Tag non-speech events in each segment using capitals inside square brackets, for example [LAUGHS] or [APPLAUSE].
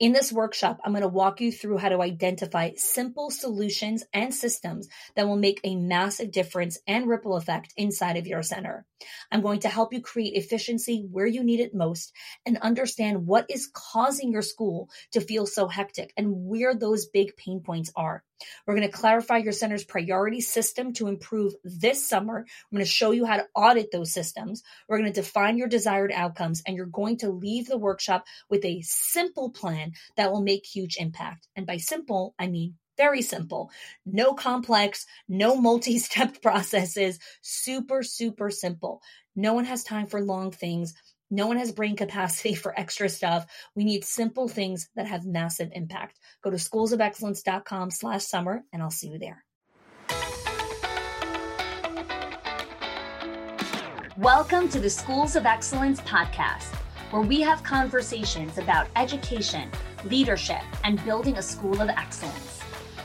In this workshop, I'm going to walk you through how to identify simple solutions and systems that will make a massive difference and ripple effect inside of your center. I'm going to help you create efficiency where you need it most and understand what is causing your school to feel so hectic and where those big pain points are. We're going to clarify your center's priority system to improve this summer. I'm going to show you how to audit those systems. We're going to define your desired outcomes, and you're going to leave the workshop with a simple plan that will make huge impact. And by simple, I mean very simple. No complex, no multi step [LAUGHS] processes. Super, super simple. No one has time for long things. No one has brain capacity [LAUGHS] for extra stuff. We need simple things that have massive impact. Go to schoolsofexcellence.com slash summer and I'll see you there. Welcome to the Schools of Excellence podcast, where we have conversations about education, leadership, and building a school of excellence.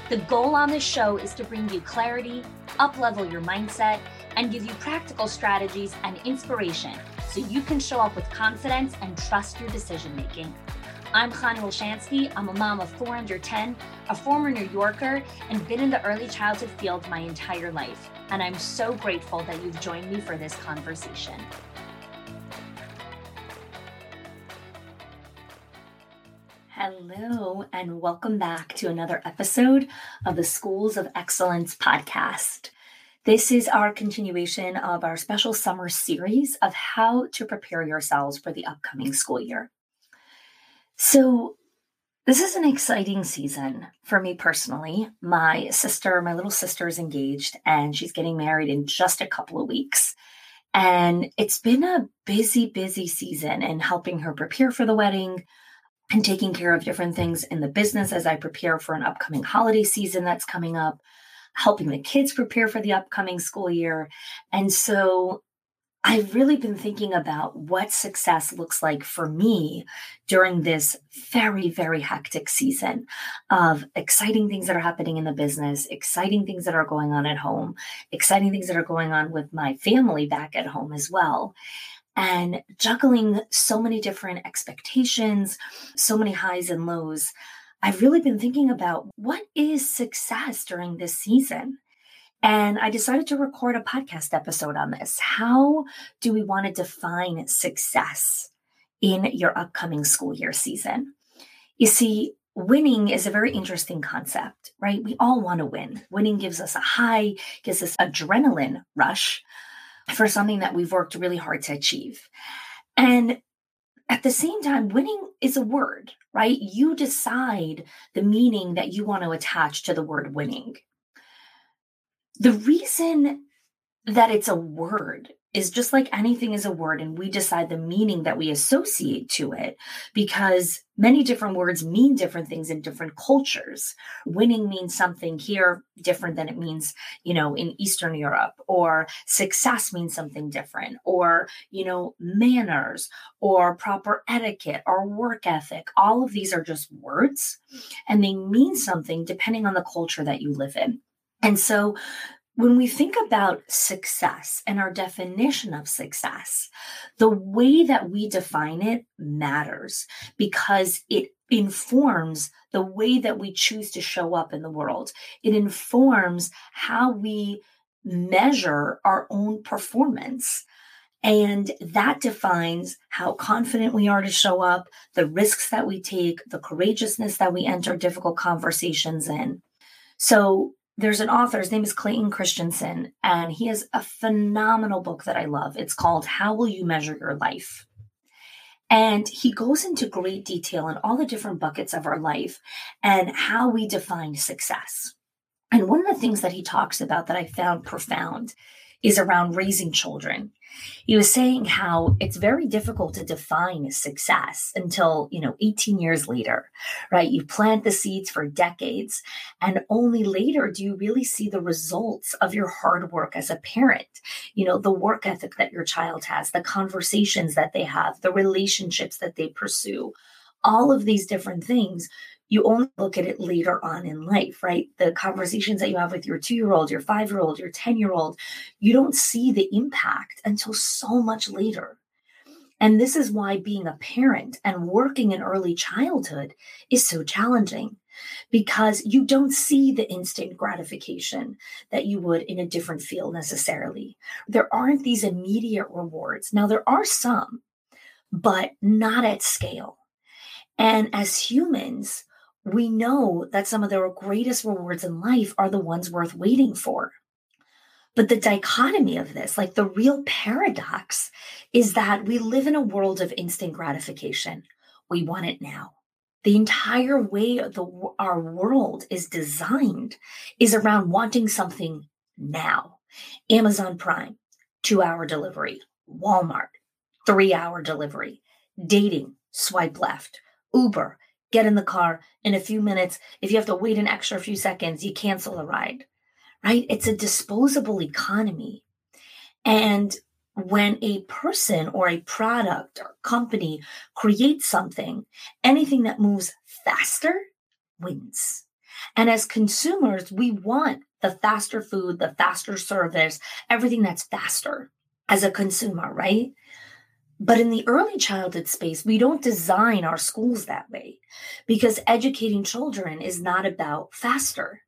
The goal on this show is to bring you clarity, uplevel your mindset, and give you practical strategies and inspiration so you can show up with confidence and trust your decision making. I'm Chani Wilschanski. I'm a mom of four under 10, a former New Yorker, and been in the early childhood field my entire life. And I'm so grateful that you've joined me for this conversation. Hello, and welcome back to another episode of the Schools of Excellence podcast. This is our continuation of our special summer series of how to prepare yourselves for the upcoming school year. So, this is an exciting season for me personally. My sister, my little sister, is engaged and she's getting married in just a couple of weeks. And it's been a busy, busy season in helping her prepare for the wedding and taking care of different things in the business as I prepare for an upcoming holiday season that's coming up, helping the kids prepare for the upcoming school year. And so I've really been thinking about what success looks like for me during this very, very hectic season of exciting things that are happening in the business, exciting things that are going on at home, exciting things that are going on with my family back at home as well and juggling so many different expectations, so many highs and lows. I've really been thinking about what is success during this season. And I decided to record a podcast episode on this. How do we want to define success in your upcoming school year season? You see, winning is a very interesting concept, right? We all want to win. Winning gives us a high, gives us adrenaline rush for something that we've worked really hard to achieve. And at the same time, winning is a word, right? You decide the meaning that you want to attach to the word winning. The reason that it's a word is just like anything is a word and we decide the meaning that we associate to it because many different words mean different things in different cultures. Winning means something here different than it means you know in eastern europe or success means something different or you know manners or proper etiquette or work ethic. All of these are just words and they mean something depending on the culture that you live in. And so when we think about success and our definition of success, the way that we define it matters because it informs the way that we choose to show up in the world. It informs how we measure our own performance. And that defines how confident we are to show up, the risks that we take, the courageousness that we enter difficult conversations in. So, there's an author, his name is Clayton Christensen, and he has a phenomenal book that I love. It's called How Will You Measure Your Life? And he goes into great detail in all the different buckets of our life and how we define success. And one of the things that he talks about that I found profound is around raising children. He was saying how it's very difficult to define success until, you know, 18 years later, right? You plant the seeds for decades, and only later do you really see the results of your hard work as a parent. You know, the work ethic that your child has, the conversations that they have, the relationships that they pursue, all of these different things you only look at it later on in life, right? The conversations that you have with your two year old, your five year old, your 10 year old, you don't see the impact until so much later. And this is why being a parent and working in early childhood is so challenging because you don't see the instant gratification that you would in a different field necessarily. There aren't these immediate rewards. Now, there are some, but not at scale. And as humans, we know that some of the greatest rewards in life are the ones worth waiting for. But the dichotomy of this, like the real paradox, is that we live in a world of instant gratification. We want it now. The entire way the, our world is designed is around wanting something now. Amazon Prime, two hour delivery. Walmart, three hour delivery. Dating, swipe left. Uber, get in the car in a few minutes. If you have to wait an extra few seconds, you cancel the ride, right? It's a disposable economy. And when a person or a product or company creates something, anything that moves faster wins. And as consumers, we want the faster food, the faster service, everything that's faster as a consumer, right? But in the early childhood space, we don't design our schools that way because educating children is not about faster.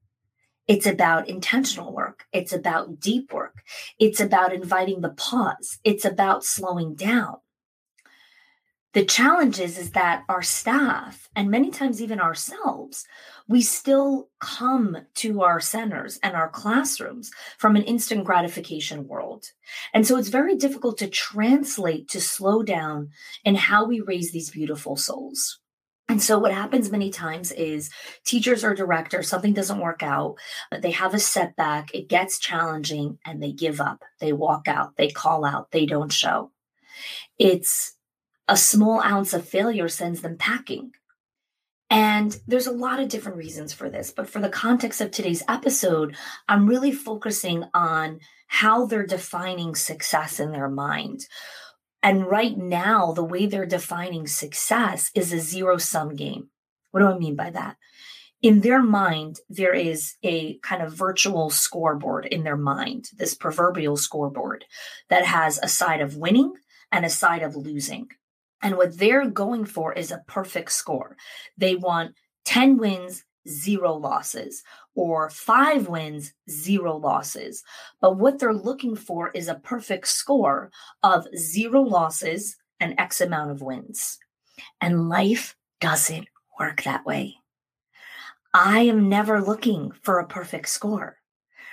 It's about intentional work. It's about deep work. It's about inviting the pause. It's about slowing down. The challenge is, is that our staff and many times even ourselves, we still come to our centers and our classrooms from an instant gratification world. And so it's very difficult to translate to slow down in how we raise these beautiful souls. And so, what happens many times is teachers or directors, something doesn't work out, they have a setback, it gets challenging, and they give up. They walk out, they call out, they don't show. It's a small ounce of failure sends them packing. And there's a lot of different reasons for this, but for the context of today's episode, I'm really focusing on how they're defining success in their mind and right now, the way they're defining success is a zero sum game. What do I mean by that? In their mind, there is a kind of virtual scoreboard in their mind, this proverbial scoreboard that has a side of winning and a side of losing. And what they're going for is a perfect score. They want 10 wins, zero losses, or five wins, zero losses. But what they're looking for is a perfect score of zero losses and X amount of wins. And life doesn't work that way. I am never looking for a perfect score,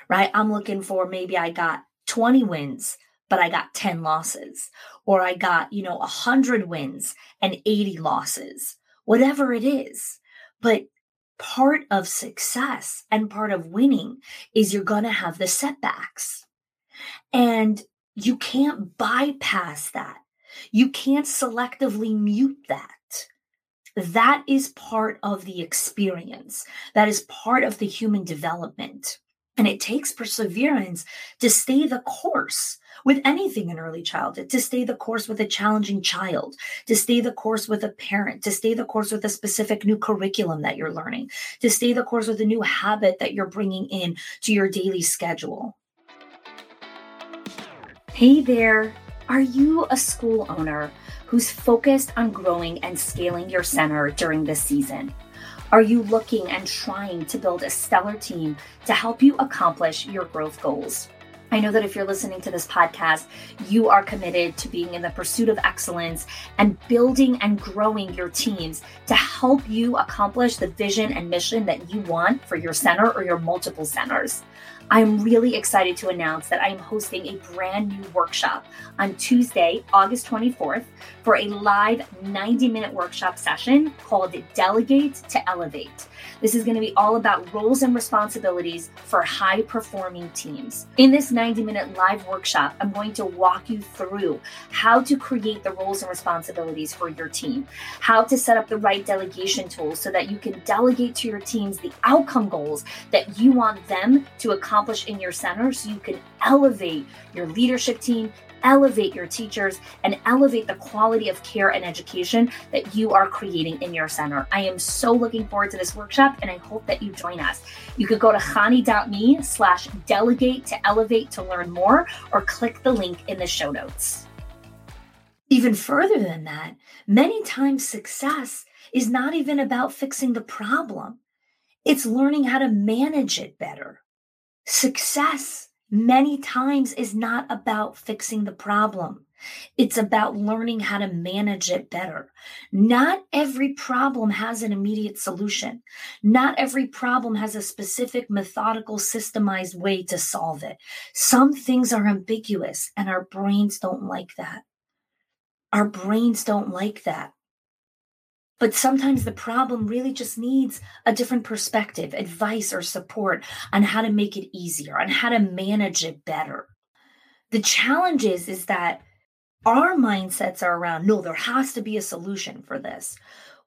right? I'm looking for maybe I got 20 wins, but I got 10 losses, or I got, you know, 100 wins and 80 losses, whatever it is. But part of success and part of winning is you're going to have the setbacks. And you can't bypass that. You can't selectively mute that. That is part of the experience. That is part of the human development. And it takes perseverance to stay the course with anything in early childhood, to stay the course with a challenging child, to stay the course with a parent, to stay the course with a specific new curriculum that you're learning, to stay the course with a new habit that you're bringing in to your daily schedule. Hey there. Are you a school owner who's focused on growing and scaling your center during this season? Are you looking and trying to build a stellar team to help you accomplish your growth goals? I know that if you're listening to this podcast, you are committed to being in the pursuit of excellence and building and growing your teams to help you accomplish the vision and mission that you want for your center or your multiple centers. I'm really excited to announce that I am hosting a brand new workshop on Tuesday, August 24th, for a live 90 minute workshop session called Delegate to Elevate. This is going to be all about roles and responsibilities for high performing teams. In this 90 minute live workshop, I'm going to walk you through how to create the roles and responsibilities for your team, how to set up the right delegation tools so that you can delegate to your teams the outcome goals that you want them to accomplish accomplish in your center so you can elevate your leadership team, elevate your teachers, and elevate the quality of care and education that you are creating in your center. I am so looking forward to this workshop and I hope that you join us. You could go to chani.me slash delegate to elevate to learn more or click the link in the show notes. Even further than that, many times success is not even about fixing the problem. It's learning how to manage it better. Success many times is not about fixing the problem. It's about learning how to manage it better. Not every problem has an immediate solution. Not every problem has a specific, methodical, systemized way to solve it. Some things are ambiguous, and our brains don't like that. Our brains don't like that. But sometimes the problem really just needs a different perspective, advice, or support on how to make it easier, on how to manage it better. The challenge is, is that our mindsets are around no, there has to be a solution for this.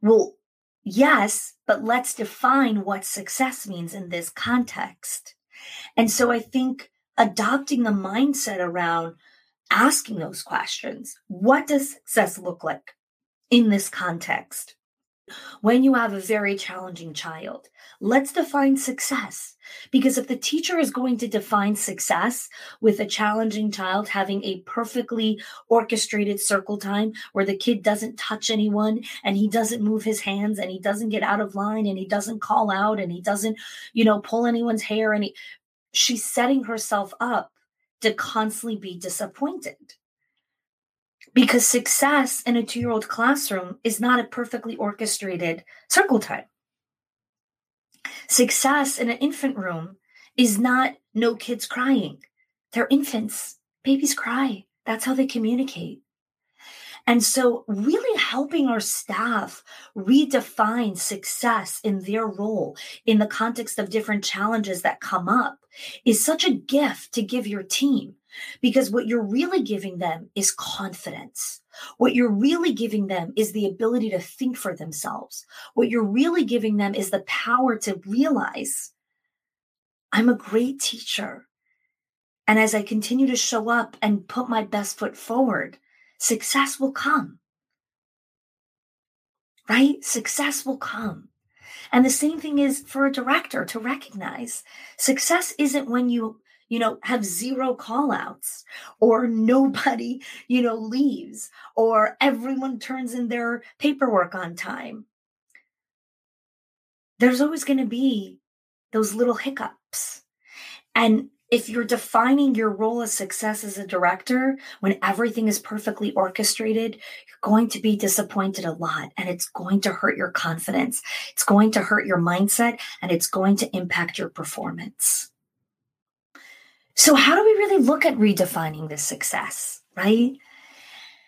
Well, yes, but let's define what success means in this context. And so I think adopting the mindset around asking those questions what does success look like in this context? When you have a very challenging child. Let's define success. Because if the teacher is going to define success with a challenging child having a perfectly orchestrated circle time where the kid doesn't touch anyone and he doesn't move his hands and he doesn't get out of line and he doesn't call out and he doesn't, you know, pull anyone's hair and he, she's setting herself up to constantly be disappointed because success in a two year old classroom is not a perfectly orchestrated circle time. Success in an infant room is not no kids crying. They're infants. Babies cry. That's how they communicate. And so, really helping our staff redefine success in their role in the context of different challenges that come up is such a gift to give your team because what you're really giving them is confidence. What you're really giving them is the ability to think for themselves. What you're really giving them is the power to realize I'm a great teacher. And as I continue to show up and put my best foot forward, success will come. Right? Success will come. And the same thing is for a director to recognize success isn't when you you know, have zero call outs or nobody, you know, leaves or everyone turns in their paperwork on time. There's always going to be those little hiccups. And if you're defining your role as success as a director when everything is perfectly orchestrated, you're going to be disappointed a lot and it's going to hurt your confidence. It's going to hurt your mindset and it's going to impact your performance. So, how do we really look at redefining this success, right?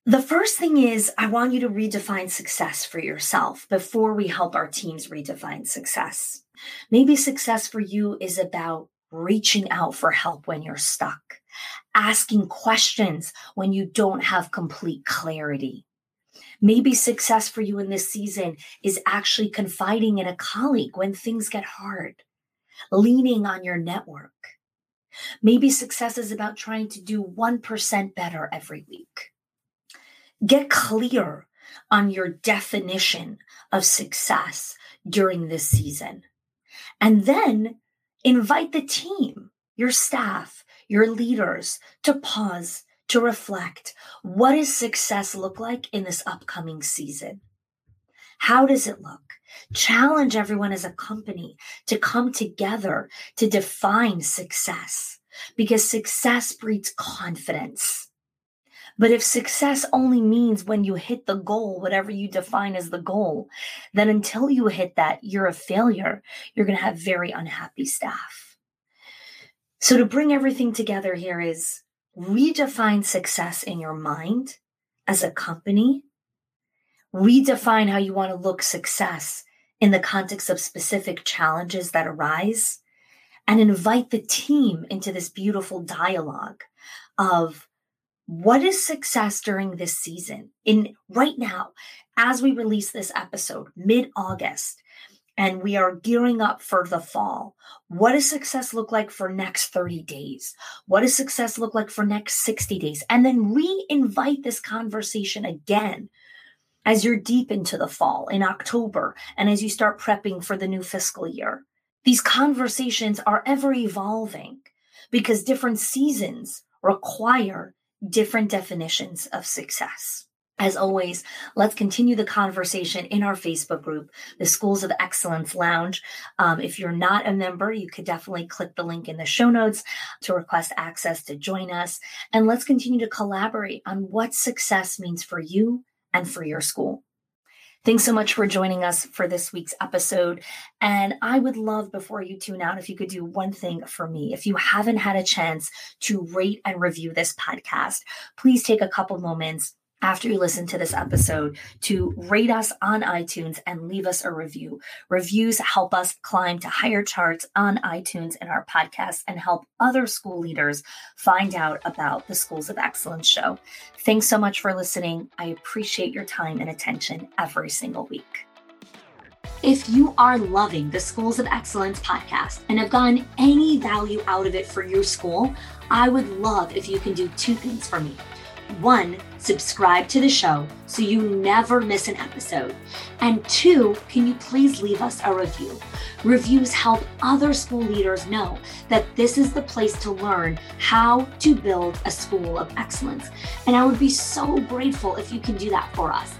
The first thing is, I want you to redefine success for yourself before we help our teams redefine success. Maybe success for you is about reaching out for help when you're stuck, asking questions when you don't have complete clarity. Maybe success for you in this season is actually confiding in a colleague when things get hard, leaning on your network Maybe success is about trying to do 1% better every week. Get clear on your definition of success during this season. And then invite the team, your staff, your leaders to pause, to reflect. What does success look like in this upcoming season? How does it look? challenge everyone as a company to come together to define success because success breeds confidence. But if success only means when you hit the goal, whatever you define as the goal, then until you hit that, you're a failure. You're going to have very unhappy staff. So, to bring everything together here is redefine success in your mind as a company, redefine how you want to look success in the context of specific challenges that arise and invite the team into this beautiful dialogue of what is success during this season in right now as we release this episode mid-august and we are gearing up for the fall. What does success look like for next 30 days? What does success look like for next 60 days? And then re-invite this conversation again as you're deep into the fall in October and as you start prepping for the new fiscal year. These conversations are ever evolving because different seasons require different definitions of success. As always, let's continue the conversation in our Facebook group, the Schools of Excellence Lounge. Um, if you're not a member, you could definitely click the link in the show notes to request access to join us. And let's continue to collaborate on what success means for you and for your school. Thanks so much for joining us for this week's episode. And I would love, before you tune out, if you could do one thing for me. If you haven't had a chance to rate and review this podcast, please take a couple moments after you listen to this episode to rate us on iTunes and leave us a review. Reviews help us climb to higher charts on iTunes and our podcast and help other school leaders find out about the Schools of Excellence show. Thanks so much for listening. I appreciate your time and attention every single week. If you are loving the Schools of Excellence podcast and have gotten any value out of it for your school, I would love if you can do two things for me. One, subscribe to the show so you never miss an episode. And two, can you please leave us a review? Reviews help other school leaders know that this is the place to learn how to build a school of excellence. And I would be so grateful if you can do that for us.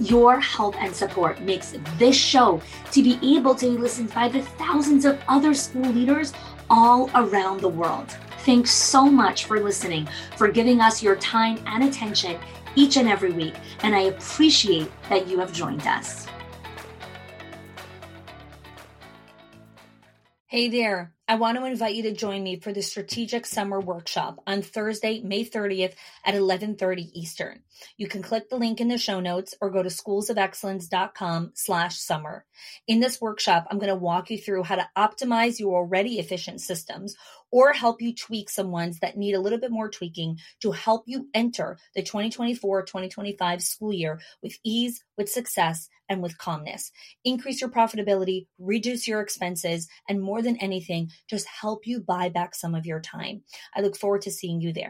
Your help and support makes this show to be able to be listened by the thousands of other school leaders all around the world. Thanks so much for listening, for giving us your time and attention each and every week. And I appreciate that you have joined us. Hey there. I want to invite you to join me for the Strategic Summer Workshop on Thursday, May 30th at 11:30 Eastern. You can click the link in the show notes or go to schoolsofexcellence.com slash summer. In this workshop, I'm going to walk you through how to optimize your already efficient systems or help you tweak some ones that need a little bit more tweaking to help you enter the 2024-2025 school year with ease, with success, and with calmness. Increase your profitability, reduce your expenses, and more than anything, just help you buy back some of your time. I look forward to seeing you there.